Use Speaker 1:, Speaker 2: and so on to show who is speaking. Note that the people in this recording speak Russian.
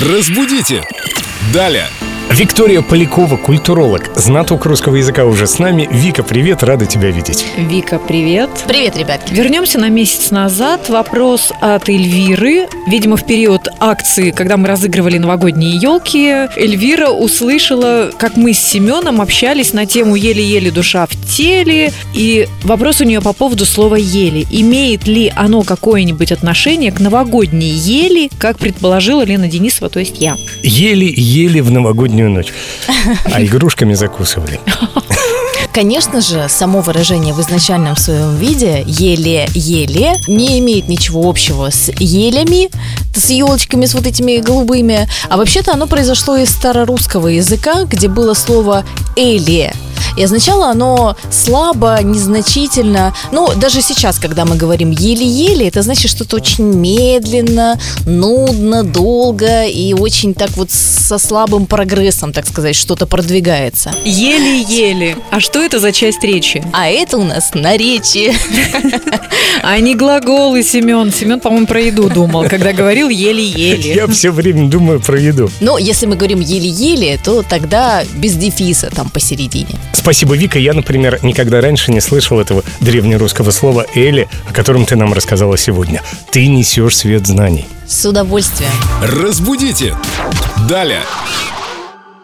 Speaker 1: Разбудите! Далее!
Speaker 2: Виктория Полякова, культуролог, знаток русского языка уже с нами. Вика, привет, рада тебя видеть.
Speaker 3: Вика, привет.
Speaker 4: Привет, ребятки.
Speaker 3: Вернемся на месяц назад. Вопрос от Эльвиры. Видимо, в период акции, когда мы разыгрывали новогодние елки, Эльвира услышала, как мы с Семеном общались на тему «Еле-еле душа в теле». И вопрос у нее по поводу слова «ели». Имеет ли оно какое-нибудь отношение к новогодней ели, как предположила Лена Денисова, то есть я?
Speaker 2: Ели-ели в новогоднюю ночь. А игрушками закусывали.
Speaker 4: Конечно же, само выражение в изначальном своем виде «еле-еле» не имеет ничего общего с елями, с елочками, с вот этими голубыми, а вообще-то оно произошло из старорусского языка, где было слово «эле», и означало оно слабо, незначительно. Ну, даже сейчас, когда мы говорим еле-еле, это значит что-то очень медленно, нудно, долго и очень так вот со слабым прогрессом, так сказать, что-то продвигается.
Speaker 3: Еле-еле. А что это за часть речи?
Speaker 4: А это у нас наречие.
Speaker 3: А не глаголы, Семен. Семен, по-моему, про еду думал, когда говорил еле-еле.
Speaker 2: Я все время думаю про еду.
Speaker 4: Но если мы говорим еле-еле, то тогда без дефиса там посередине.
Speaker 2: Спасибо, Вика. Я, например, никогда раньше не слышал этого древнерусского слова «эли», о котором ты нам рассказала сегодня. Ты несешь свет знаний.
Speaker 4: С удовольствием.
Speaker 1: Разбудите! Далее!